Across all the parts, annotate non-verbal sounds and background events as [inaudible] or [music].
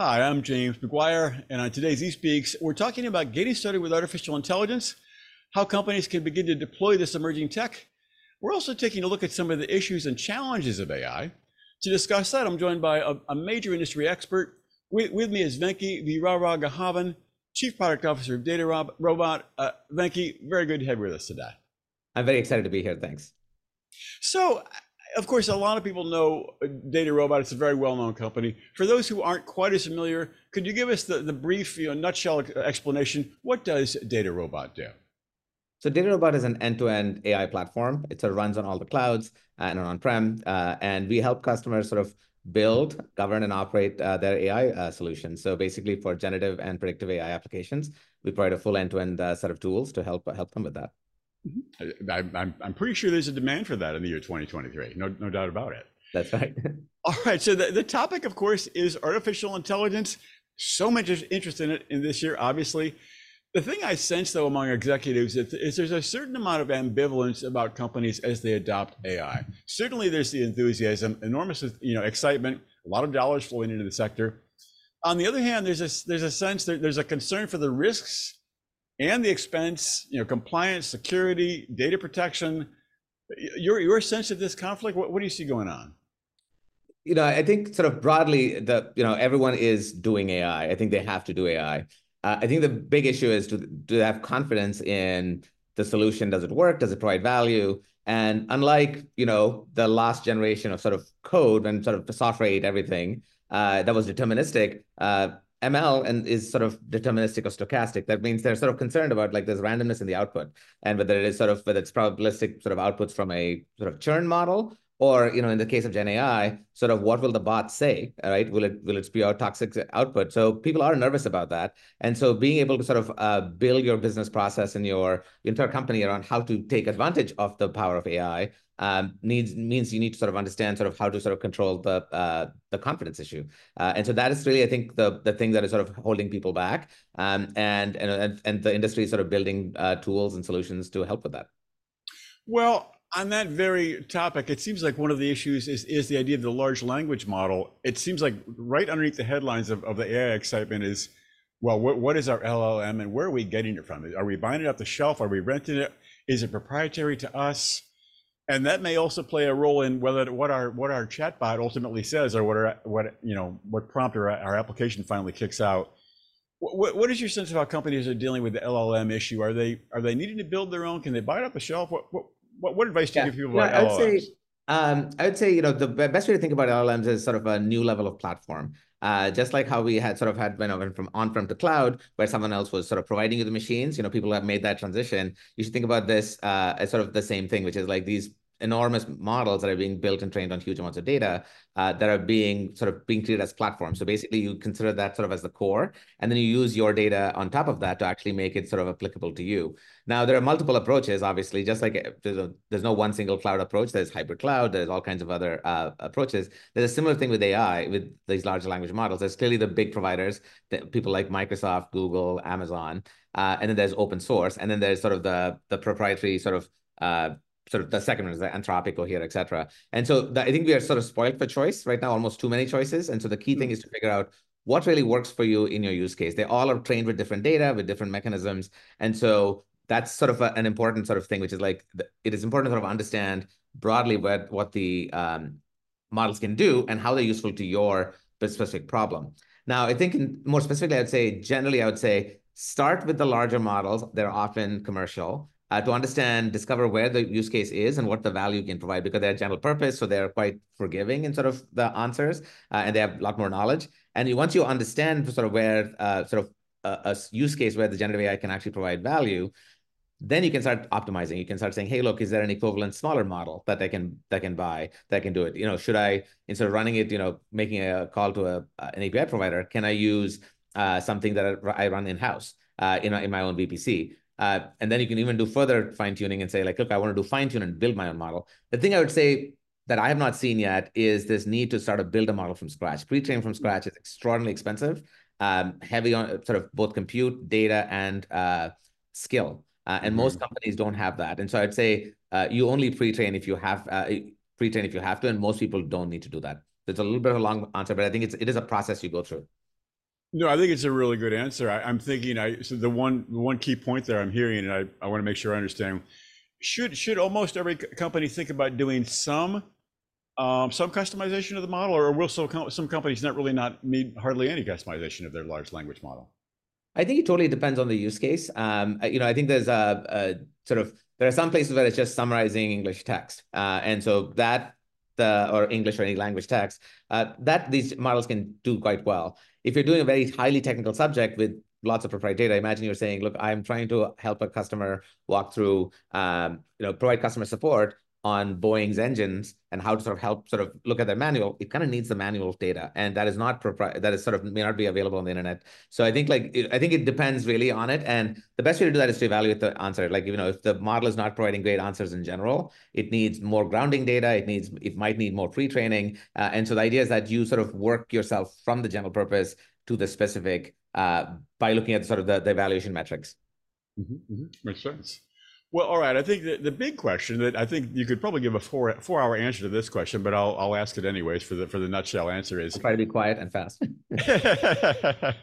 Hi, I'm James McGuire, and on today's eSpeaks, we're talking about getting started with artificial intelligence, how companies can begin to deploy this emerging tech. We're also taking a look at some of the issues and challenges of AI. To discuss that, I'm joined by a, a major industry expert. With, with, me is Venky Veeraraghavan, Chief Product Officer of Data Rob, Robot. Uh, Venky, very good to have you with us today. I'm very excited to be here. Thanks. So, of course, a lot of people know DataRobot. It's a very well-known company. For those who aren't quite as familiar, could you give us the, the brief, you know, nutshell explanation? What does DataRobot do? So DataRobot is an end-to-end AI platform. It sort of runs on all the clouds and on-prem, uh, and we help customers sort of build, govern, and operate uh, their AI uh, solutions. So basically, for generative and predictive AI applications, we provide a full end-to-end uh, set of tools to help help them with that. Mm-hmm. I, I'm, I'm pretty sure there's a demand for that in the year 2023. No, no doubt about it. That's right. [laughs] All right. So the, the topic, of course, is artificial intelligence. So much interest in it in this year, obviously. The thing I sense, though, among executives is, is there's a certain amount of ambivalence about companies as they adopt AI. Certainly, there's the enthusiasm, enormous, you know, excitement, a lot of dollars flowing into the sector. On the other hand, there's a there's a sense that there's a concern for the risks and the expense, you know, compliance, security, data protection. Your your sense of this conflict, what, what do you see going on? You know, I think sort of broadly, the you know everyone is doing AI. I think they have to do AI. Uh, I think the big issue is to do they have confidence in the solution? Does it work? Does it provide value? And unlike you know the last generation of sort of code and sort of software ate everything uh, that was deterministic, uh, ML and is sort of deterministic or stochastic. That means they're sort of concerned about like there's randomness in the output and whether it is sort of whether it's probabilistic sort of outputs from a sort of churn model or you know in the case of Gen AI, sort of what will the bot say? Right? Will it will it spew out toxic output? So people are nervous about that, and so being able to sort of uh, build your business process and your entire company around how to take advantage of the power of AI um, needs means you need to sort of understand sort of how to sort of control the uh, the confidence issue, uh, and so that is really I think the the thing that is sort of holding people back, um, and and and the industry is sort of building uh, tools and solutions to help with that. Well, on that very topic, it seems like one of the issues is is the idea of the large language model. It seems like right underneath the headlines of, of the AI excitement is, well, what, what is our LLM and where are we getting it from? Are we buying it off the shelf? Are we renting it? Is it proprietary to us? And that may also play a role in whether what our what our chatbot ultimately says or what our what you know what prompt our, our application finally kicks out what, what is your sense of how companies are dealing with the llm issue are they are they needing to build their own can they buy it off the shelf what what, what, what advice do you yeah. give people about I would LLMs? say um, I would say you know the best way to think about LLMs is sort of a new level of platform. Uh, just like how we had sort of had when I went from on-prem to cloud, where someone else was sort of providing you the machines. You know, people have made that transition. You should think about this uh, as sort of the same thing, which is like these enormous models that are being built and trained on huge amounts of data uh, that are being sort of being treated as platforms. So basically, you consider that sort of as the core, and then you use your data on top of that to actually make it sort of applicable to you. Now, there are multiple approaches, obviously, just like uh, there's, a, there's no one single cloud approach. There's hybrid cloud. There's all kinds of other uh, approaches. There's a similar thing with AI, with these large language models. There's clearly the big providers, that people like Microsoft, Google, Amazon, uh, and then there's open source, and then there's sort of the the proprietary sort of uh, sort of the second one is the Anthropic, Cohere, et cetera. And so the, I think we are sort of spoiled for choice right now, almost too many choices. And so the key thing is to figure out what really works for you in your use case. They all are trained with different data, with different mechanisms. And so that's sort of a, an important sort of thing, which is like, it is important to sort of understand broadly what, what the um, models can do and how they're useful to your specific problem. Now, I think in, more specifically, I would say, generally, I would say, start with the larger models. They're often commercial uh, to understand, discover where the use case is and what the value can provide because they're general purpose. So they're quite forgiving in sort of the answers uh, and they have a lot more knowledge. And once you understand sort of where uh, sort of a, a, use case where the generative AI can actually provide value, then you can start optimizing. You can start saying, hey, look, is there an equivalent smaller model that I can that can buy that can do it? You know, should I instead of running it, you know, making a call to a, an API provider, can I use uh, something that I run in house uh, in in my own VPC? Uh, and then you can even do further fine tuning and say, like, look, I want to do fine tune and build my own model. The thing I would say that I have not seen yet is this need to start to build a model from scratch. Pre-train from scratch is extraordinarily expensive, um, heavy on sort of both compute, data, and uh, skill. Uh, and mm-hmm. most companies don't have that. And so I'd say uh, you only pre-train if you have uh, pre-train if you have to, and most people don't need to do that. It's a little bit of a long answer, but I think it's it is a process you go through. No, I think it's a really good answer. I, am thinking I so the one the one key point there I'm hearing, and I, I want to make sure I understand. Should should almost every company think about doing some um, some customization of the model, or will some some companies not really not need hardly any customization of their large language model? I think it totally depends on the use case. Um, you know, I think there's a, a, sort of there are some places where it's just summarizing English text, uh, and so that the or English or any language text uh, that these models can do quite well. If you're doing a very highly technical subject with lots of proprietary data, imagine you're saying, "Look, I'm trying to help a customer walk through, um, you know, provide customer support." On Boeing's engines and how to sort of help sort of look at their manual, it kind of needs the manual data, and that is not propri- that is sort of may not be available on the internet. So I think like it, I think it depends really on it, and the best way to do that is to evaluate the answer. Like you know, if the model is not providing great answers in general, it needs more grounding data. It needs it might need more pre-training, uh, and so the idea is that you sort of work yourself from the general purpose to the specific uh, by looking at sort of the, the evaluation metrics. Mm-hmm, mm-hmm. Makes sense. Well, all right. I think the, the big question that I think you could probably give a four four hour answer to this question, but I'll I'll ask it anyways for the for the nutshell answer is I'll try to be quiet and fast. [laughs]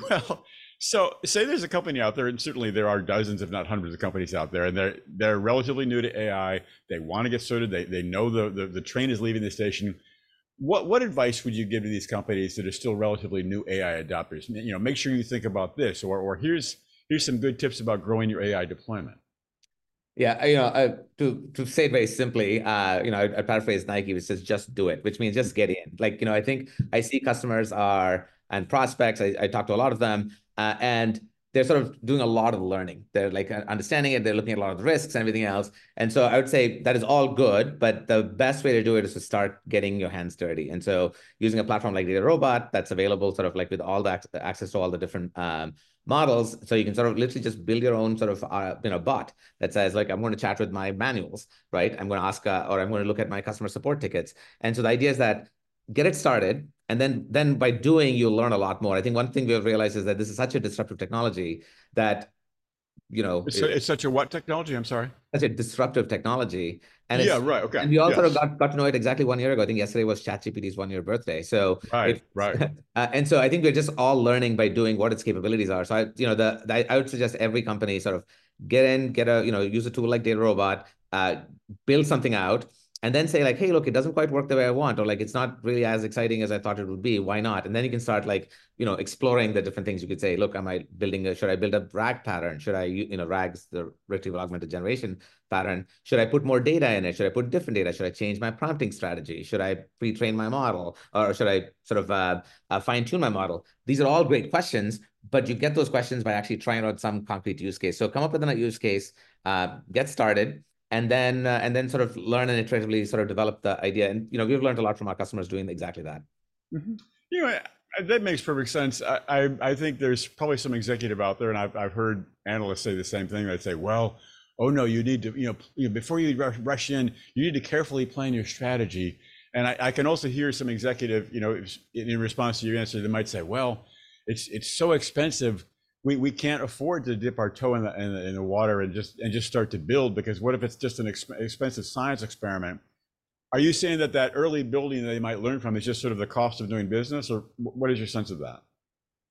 [laughs] well, so say there's a company out there, and certainly there are dozens, if not hundreds, of companies out there, and they're they're relatively new to AI. They want to get started. They they know the, the the train is leaving the station. What what advice would you give to these companies that are still relatively new AI adopters? You know, make sure you think about this, or or here's here's some good tips about growing your AI deployment. Yeah, you know, uh, to to say it very simply, uh, you know, I, I paraphrase Nike, which says just do it, which means just get in. Like, you know, I think I see customers are and prospects. I, I talk to a lot of them, uh, and they're sort of doing a lot of learning. They're like uh, understanding it. They're looking at a lot of the risks and everything else. And so I would say that is all good, but the best way to do it is to start getting your hands dirty. And so using a platform like DataRobot that's available, sort of like with all the access to all the different um, models so you can sort of literally just build your own sort of uh, you know bot that says like i'm going to chat with my manuals right i'm going to ask uh, or i'm going to look at my customer support tickets and so the idea is that get it started and then then by doing you'll learn a lot more. I think one thing we've realized is that this is such a disruptive technology that you know it's, it, it's such a what technology? I'm sorry. Such a disruptive technology. And yeah right okay. and we all yes. sort of got, got to know it exactly one year ago. I think yesterday was chatgpt's one year birthday. So right right. [laughs] Uh, and so i think we're just all learning by doing what its capabilities are. So i you know the, the i would suggest every company sort of get in get a you know use a tool like DataRobot uh, build something out and then say like, hey, look, it doesn't quite work the way I want, or like it's not really as exciting as I thought it would be. Why not? And then you can start like, you know, exploring the different things. You could say, look, am I building a, should I build a RAG pattern? Should I, you know, RAGs, the retrieval augmented generation pattern? Should I put more data in it? Should I put different data? Should I change my prompting strategy? Should I pre-train my model? Or should I sort of uh, uh, fine tune my model? These are all great questions, but you get those questions by actually trying out some concrete use case. So come up with a use case, uh, get started, and then uh, and then sort of learn and iteratively sort of develop the idea. And you know, we've learned a lot from our customers doing exactly that. Mm-hmm. You know, that makes perfect sense. I, I, I think there's probably some executive out there, and I've I've heard analysts say the same thing. They say, well, oh no, you need to you know, you know before you rush in, you need to carefully plan your strategy. And I, I can also hear some executive, you know, in response to your answer, they might say, well, it's it's so expensive we, we can't afford to dip our toe in the, in the, in the water and just and just start to build because what if it's just an exp- expensive science experiment? Are you saying that that early building that they might learn from is just sort of the cost of doing business, or what is your sense of that?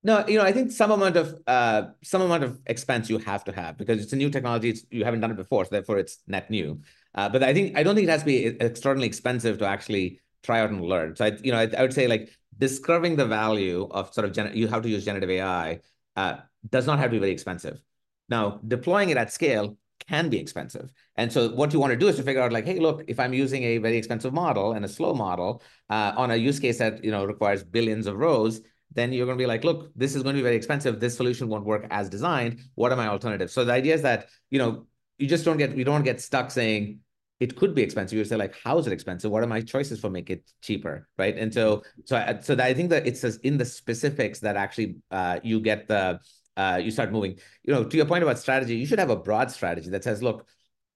No, you know, I think some amount of uh, some amount of expense you have to have because it's a new technology. It's, you haven't done it before, so therefore it's net new. Uh, but I think I don't think it has to be extraordinarily expensive to actually try out and learn. So I, you know, I, I would say like discovering the value of sort of gen- you have to use generative AI uh, does not have to be very expensive. Now, deploying it at scale can be expensive. And so what you want to do is to figure out like, hey, look, if I'm using a very expensive model and a slow model uh, on a use case that you know requires billions of rows, then you're going to be like, look, this is going to be very expensive. This solution won't work as designed. What are my alternatives? So the idea is that, you know, you just don't get, you don't get stuck saying, it could be expensive. You say like, how is it expensive? What are my choices for make it cheaper, right? And so, so, I, so I think that it's in the specifics that actually uh, you get the uh, you start moving. You know, to your point about strategy, you should have a broad strategy that says, look,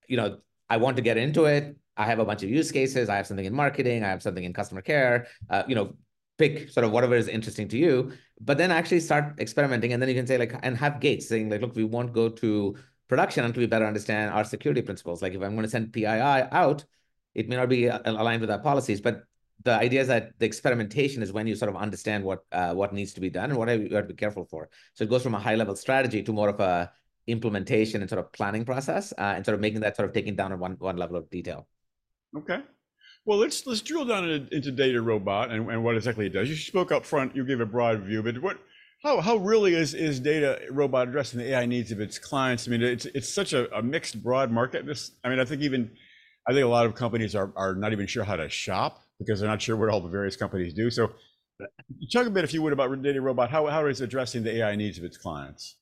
you know, I want to get into it. I have a bunch of use cases. I have something in marketing. I have something in customer care. Uh, you know, pick sort of whatever is interesting to you, but then actually start experimenting. And then you can say like, and have gates saying like, look, we won't go to production until we better understand our security principles. Like if I'm going to send PII out, it may not be uh, aligned with our policies, but the idea is that the experimentation is when you sort of understand what uh, what needs to be done and what you have to be careful for. So it goes from a high level strategy to more of a implementation and sort of planning process, uh, and sort of making that sort of taking down one one level of detail. Okay. Well, let's let's drill down into, into DataRobot and, and what exactly it does. You spoke up front. You gave a broad view, but what how how really is is DataRobot addressing the AI needs of its clients? I mean, it's it's such a, a mixed, broad market. This, I mean, I think even I think a lot of companies are are not even sure how to shop because they're not sure what all the various companies do. So, talk a bit, if you would, about DataRobot. How how is it addressing the AI needs of its clients?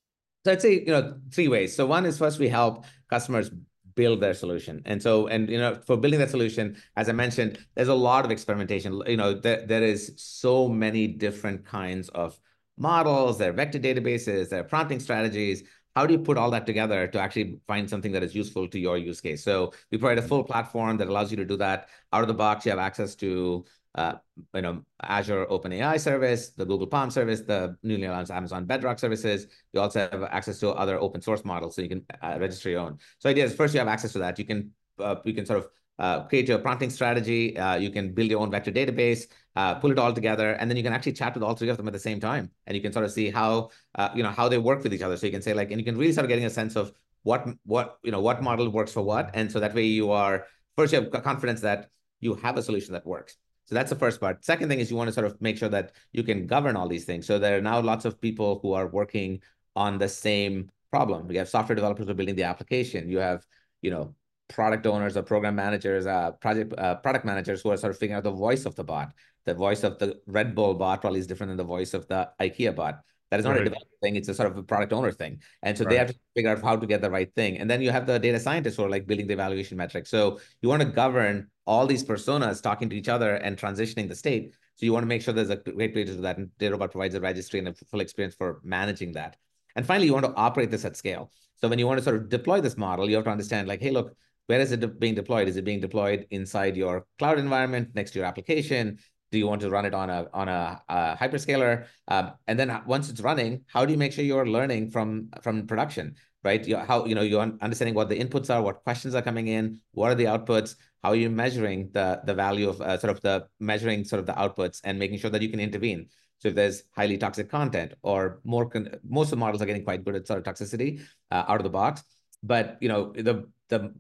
So I'd say you know three ways. So one is first we help customers build their solution. And so, and you know, for building that solution, as I mentioned, there's a lot of experimentation. You know, there, there is so many different kinds of models, there are vector databases, there are prompting strategies. How do you put all that together to actually find something that is useful to your use case? So we provide a full platform that allows you to do that. Out of the box, you have access to uh, you know, Azure OpenAI service, the Google PaLM service, the newly announced Amazon Bedrock services. You also have access to other open source models, so you can uh, register your own. So idea is first you have access to that. You can uh, you can sort of uh, create your prompting strategy. Uh, you can build your own vector database, uh, pull it all together, and then you can actually chat with all three of them at the same time, and you can sort of see how uh, you know how they work with each other. So you can say like, and you can really start getting a sense of what what you know what model works for what, and so that way you are first you have confidence that you have a solution that works. So that's the first part. Second thing is you want to sort of make sure that you can govern all these things. So there are now lots of people who are working on the same problem. We have software developers who are building the application. You have, you know, product owners or program managers, uh, project uh, product managers who are sort of figuring out the voice of the bot. The voice of the Red Bull bot probably is different than the voice of the IKEA bot. That is not right. a developer thing; it's a sort of a product owner thing. And so right. they have to figure out how to get the right thing. And then you have the data scientists who are like building the evaluation metrics. So you want to govern all these personas talking to each other and transitioning the state. So you want to make sure there's a great way to do that. And DataRobot provides a registry and a full experience for managing that. And finally, you want to operate this at scale. So when you want to sort of deploy this model, you have to understand like, hey, look, where is it being deployed? Is it being deployed inside your cloud environment next to your application? Do you want to run it on a on a, a hyperscaler? Um, and then once it's running, how do you make sure you're learning from from production? Right? You, how you know you're understanding what the inputs are, what questions are coming in, what are the outputs, how are you measuring the the value of uh, sort of the measuring sort of the outputs and making sure that you can intervene. So if there's highly toxic content or more, most of the models are getting quite good at sort of toxicity uh, out of the box. But you know the the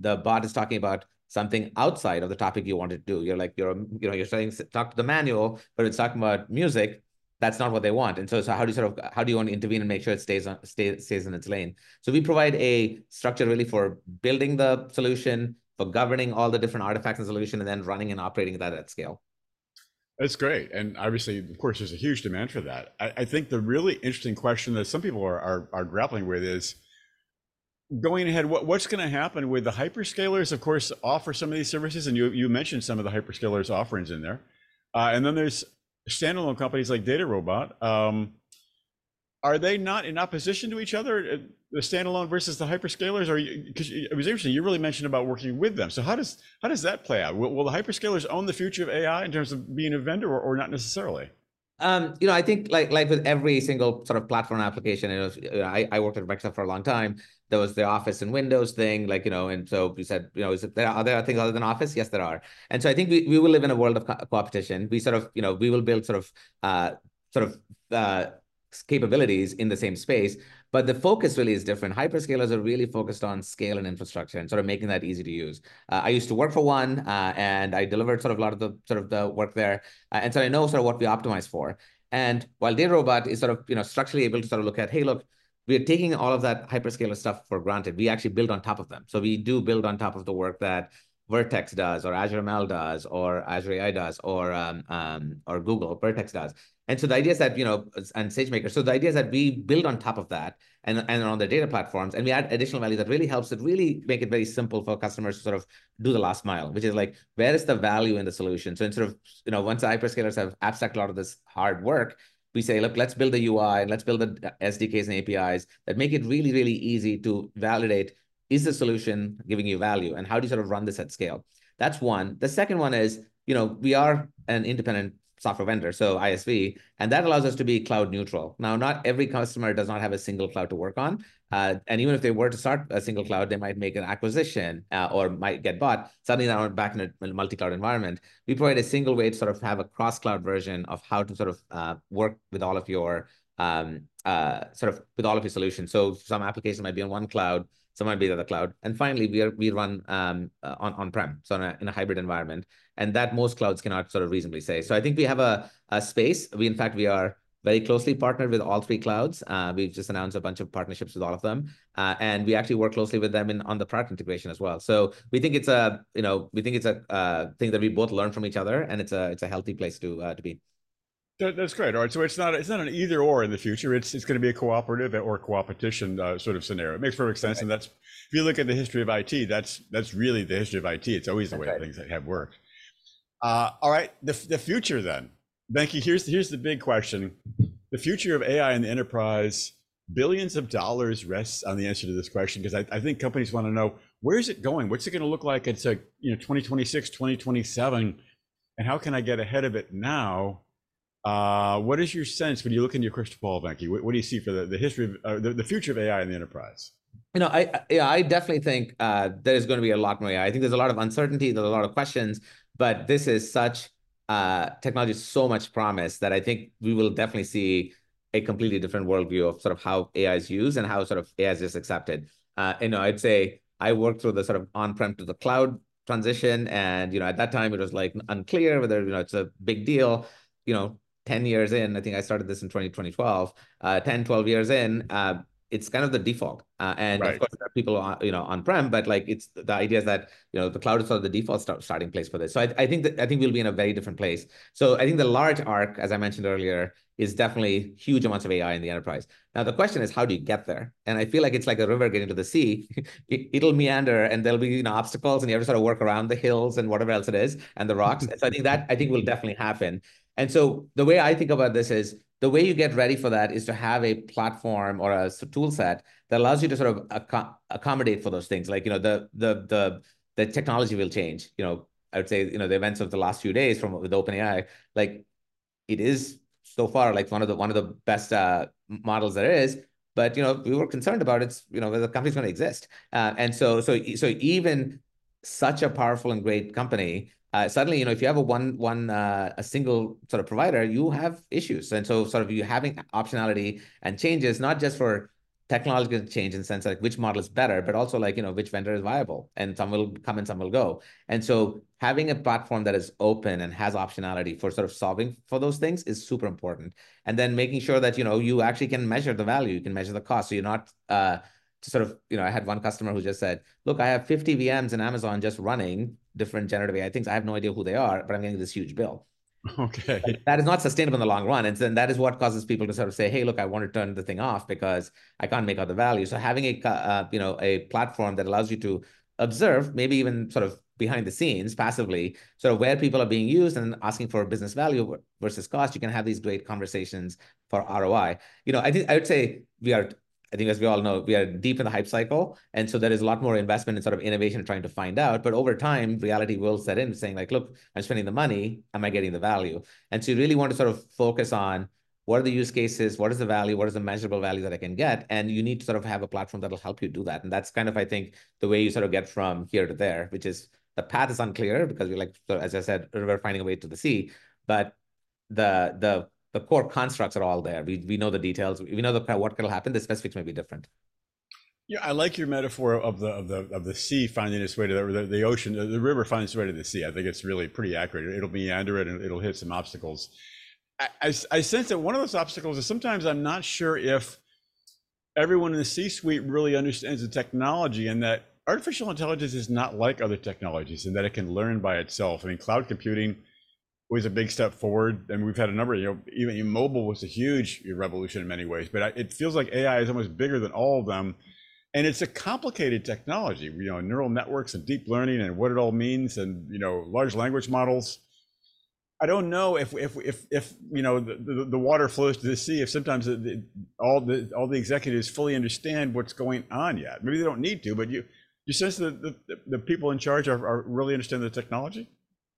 the bot is talking about something outside of the topic you want to do. You're like, you're, you know, you're saying talk to the manual, but it's talking about music. That's not what they want. And so, so how do you sort of, how do you want to intervene and make sure it stays on, stays, stays in its lane? So we provide a structure really for building the solution, for governing all the different artifacts and solution, and then running and operating that at scale. That's great. And obviously, of course, there's a huge demand for that. I, I think the really interesting question that some people are, are, are grappling with is, going ahead, what, what's going to happen with the hyperscalers? Of course, offer some of these services, and you you mentioned some of the hyperscalers offerings in there, uh, and then there's standalone companies like DataRobot. Um, are they not in opposition to each other, uh, the standalone versus the hyperscalers? Or because it was interesting, you really mentioned about working with them. So how does how does that play out? Will, will the hyperscalers own the future of AI in terms of being a vendor, or, or not necessarily? Um, you know, I think like like with every single sort of platform application, was, I, I worked at Microsoft for a long time there was the Office and Windows thing, like you know, and so we said, you know, is there are there things other than Office? Yes, there are. And so I think we, we will live in a world of co competition. We sort of, you know, we will build sort of uh, sort of uh, capabilities in the same space, but the focus really is different. Hyperscalers are really focused on scale and infrastructure and sort of making that easy to use. Uh, I used to work for one, uh, and I delivered sort of a lot of the sort of the work there, uh, and so I know sort of what we optimize for. And while DataRobot is sort of you know structurally able to sort of look at, hey, look we're taking all of that hyperscaler stuff for granted. We actually build on top of them. So we do build on top of the work that Vertex does, or Azure ML does, or Azure AI does, or um, um, or Google Vertex does. And so the idea is that you know, and SageMaker. So the idea is that we build on top of that, and and on the data platforms, and we add additional value that really helps it really make it very simple for customers to sort of do the last mile, which is like where is the value in the solution. So instead of you know, once the hyperscalers have abstract a lot of this hard work, we say, look, let's build the UI and let's build the uh, SDKs and APIs that make it really, really easy to validate is the solution giving you value and how do you sort of run this at scale? That's one. The second one is, you know, we are an independent software vendor, so ISV, and that allows us to be cloud neutral. Now, not every customer does not have a single cloud to work on. Uh, and even if they were to start a single cloud, they might make an acquisition uh, or might get bought. Suddenly, they're back in a multi-cloud environment. We provide a single way to sort of have a cross-cloud version of how to sort of uh, work with all of your um, uh, sort of with all of your solutions. So some application might be on one cloud, some might be the cloud. And finally, we are we run um, uh, on on prem, so in a, in a hybrid environment, and that most clouds cannot sort of reasonably say. So I think we have a a space. We in fact we are very closely partnered with all three clouds. Uh, we've just announced a bunch of partnerships with all of them, uh, and we actually work closely with them in on the product integration as well. So we think it's a you know we think it's a uh, thing that we both learn from each other, and it's a it's a healthy place to uh, to be. That's great. All right, so it's not it's not an either or in the future. It's it's going to be a cooperative or co-opetition uh, sort of scenario. It makes perfect sense, right. and that's if you look at the history of IT, that's that's really the history of IT. It's always the that's way right. things have worked. Uh, all right, the the future then, Venky. Here's here's the big question: the future of AI in the enterprise. Billions of dollars rests on the answer to this question because I, I think companies want to know where is it going? What's it going to look like? It's a you know 2026, 2027, and how can I get ahead of it now? Uh, what is your sense when you look into your crystal ball, Venky? What, what do you see for the, the history of uh, the, the future of AI in the enterprise? You know, I yeah, I definitely think uh, there is going to be a lot more AI. I think there's a lot of uncertainty, there's a lot of questions, but this is such uh, technology, so much promise that I think we will definitely see a completely different worldview of sort of how AI is used and how sort of AI is just accepted. Uh, you know, I'd say I worked through the sort of on-prem to the cloud transition, and you know, at that time it was like unclear whether you know it's a big deal. You know, 10 years in, I think I started this in 2012, uh, 10, 12 years in, uh, it's kind of the default. Uh, and right. of course, there are people on, you know, on-prem, but like it's the idea is that, you know, the cloud is sort of the default start, starting place for this. So I, I think that I think we'll be in a very different place. So I think the large arc, as I mentioned earlier, is definitely huge amounts of AI in the enterprise. Now, the question is, how do you get there? And I feel like it's like a river getting to the sea. [laughs] it, will meander and there'll be, you know, obstacles and you have to sort of work around the hills and whatever else it is and the rocks. so I think that, I think will definitely happen. And so the way I think about this is the way you get ready for that is to have a platform or a tool set that allows you to sort of ac accommodate for those things. Like, you know, the the the the technology will change. You know, I would say, you know, the events of the last few days from with OpenAI, like it is so far like one of the one of the best uh, models there is. But you know, we were concerned about it's you know whether the company's going to exist. Uh, and so so so even such a powerful and great company uh, suddenly, you know, if you have a one one uh, a single sort of provider, you have issues, and so sort of you having optionality and changes not just for technological change in the sense like which model is better, but also like you know which vendor is viable, and some will come and some will go, and so having a platform that is open and has optionality for sort of solving for those things is super important, and then making sure that you know you actually can measure the value, you can measure the cost, so you're not uh, to sort of, you know, I had one customer who just said, look, I have 50 VMs in Amazon just running different generative AI things. I have no idea who they are, but I'm getting this huge bill. [laughs] Okay. But that is not sustainable in the long run. And then that is what causes people to sort of say, hey, look, I want to turn the thing off because I can't make out the value. So having a, uh, you know, a platform that allows you to observe, maybe even sort of behind the scenes passively, sort of where people are being used and asking for business value versus cost, you can have these great conversations for ROI. You know, I think I would say we are I think as we all know, we are deep in the hype cycle. And so there is a lot more investment in sort of innovation trying to find out. But over time, reality will set in saying like, look, I'm spending the money. Am I getting the value? And so you really want to sort of focus on what are the use cases? What is the value? What is the measurable value that I can get? And you need to sort of have a platform that'll help you do that. And that's kind of, I think, the way you sort of get from here to there, which is the path is unclear because we're like, as I said, we're finding a way to the sea. But the the the core constructs are all there. We, we know the details. We know the what will happen. The specifics may be different. Yeah, I like your metaphor of the of the of the sea finding its way to the, the, ocean. The, the, river finds its way to the sea. I think it's really pretty accurate. It'll meander it and it'll hit some obstacles. I, I, I sense that one of those obstacles is sometimes I'm not sure if everyone in the C-suite really understands the technology and that artificial intelligence is not like other technologies and that it can learn by itself. I mean, cloud computing was a big step forward. Mean, we've had a number. You know, even mobile was a huge revolution in many ways. But it feels like AI is almost bigger than all of them, and it's a complicated technology. You know, neural networks and deep learning and what it all means, and you know, large language models. I don't know if if if if you know the, the, the water flows to the sea. If sometimes the, the, all the all the executives fully understand what's going on yet. Maybe they don't need to, but you you sense that the, the, people in charge are, are really understand the technology.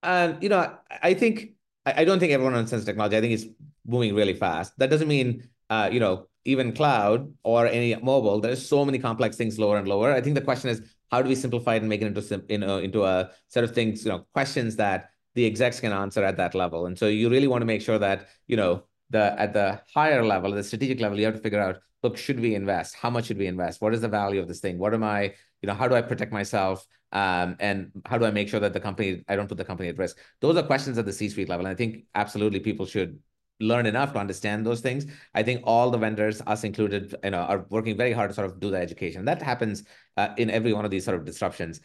Um, you know, I think I don't think everyone understands technology. I think it's moving really fast. That doesn't mean uh, you know, even cloud or any mobile, there's so many complex things lower and lower. I think the question is, how do we simplify it and make it into sim- in, into a set of things, you know, questions that the execs can answer at that level. And so you really want to make sure that, you know, the at the higher level, the strategic level, you have to figure out, look, should we invest? How much should we invest? What is the value of this thing? What am I, you know, how do I protect myself? Um, and how do I make sure that the company, I don't put the company at risk? Those are questions at the C-suite level. And I think absolutely people should learn enough to understand those things. I think all the vendors, us included, you know, are working very hard to sort of do the education. That happens uh, in every one of these sort of disruptions.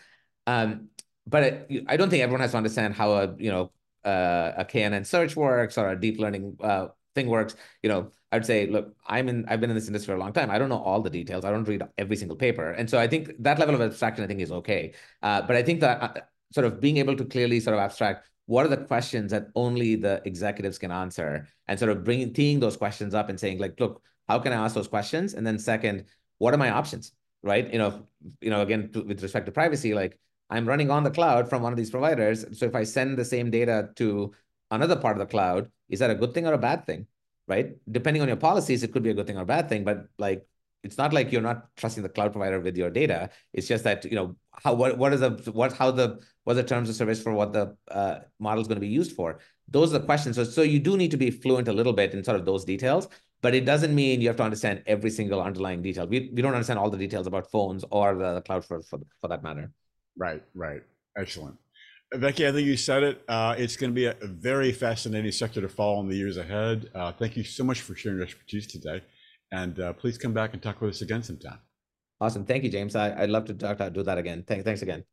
Um, but I, I don't think everyone has to understand how a you know uh, a KNN search works or a deep learning uh, thing works. You know, I'd say, look, I'm in, I've been in this industry for a long time. I don't know all the details. I don't read every single paper, and so I think that level of abstraction, I think, is okay. Uh, but I think that uh, sort of being able to clearly sort of abstract what are the questions that only the executives can answer, and sort of bringing teeing those questions up and saying, like, look, how can I ask those questions? And then second, what are my options? Right? You know, you know, again, to, with respect to privacy, like I'm running on the cloud from one of these providers. So if I send the same data to another part of the cloud, is that a good thing or a bad thing? Right? Depending on your policies, it could be a good thing or a bad thing. But like, it's not like you're not trusting the cloud provider with your data. It's just that you know how what what is the what how the what the terms of service for what the uh, model is going to be used for. Those are the questions. So so you do need to be fluent a little bit in sort of those details. But it doesn't mean you have to understand every single underlying detail. We, we don't understand all the details about phones or the, the cloud for, for, for that matter. Right, right. Excellent. Becky, I think you said it. Uh, it's going to be a very fascinating sector to follow in the years ahead. Uh, thank you so much for sharing your expertise today. And uh, please come back and talk with us again sometime. Awesome. Thank you, James. I, I'd love to talk, to do that again. Thanks, thanks again.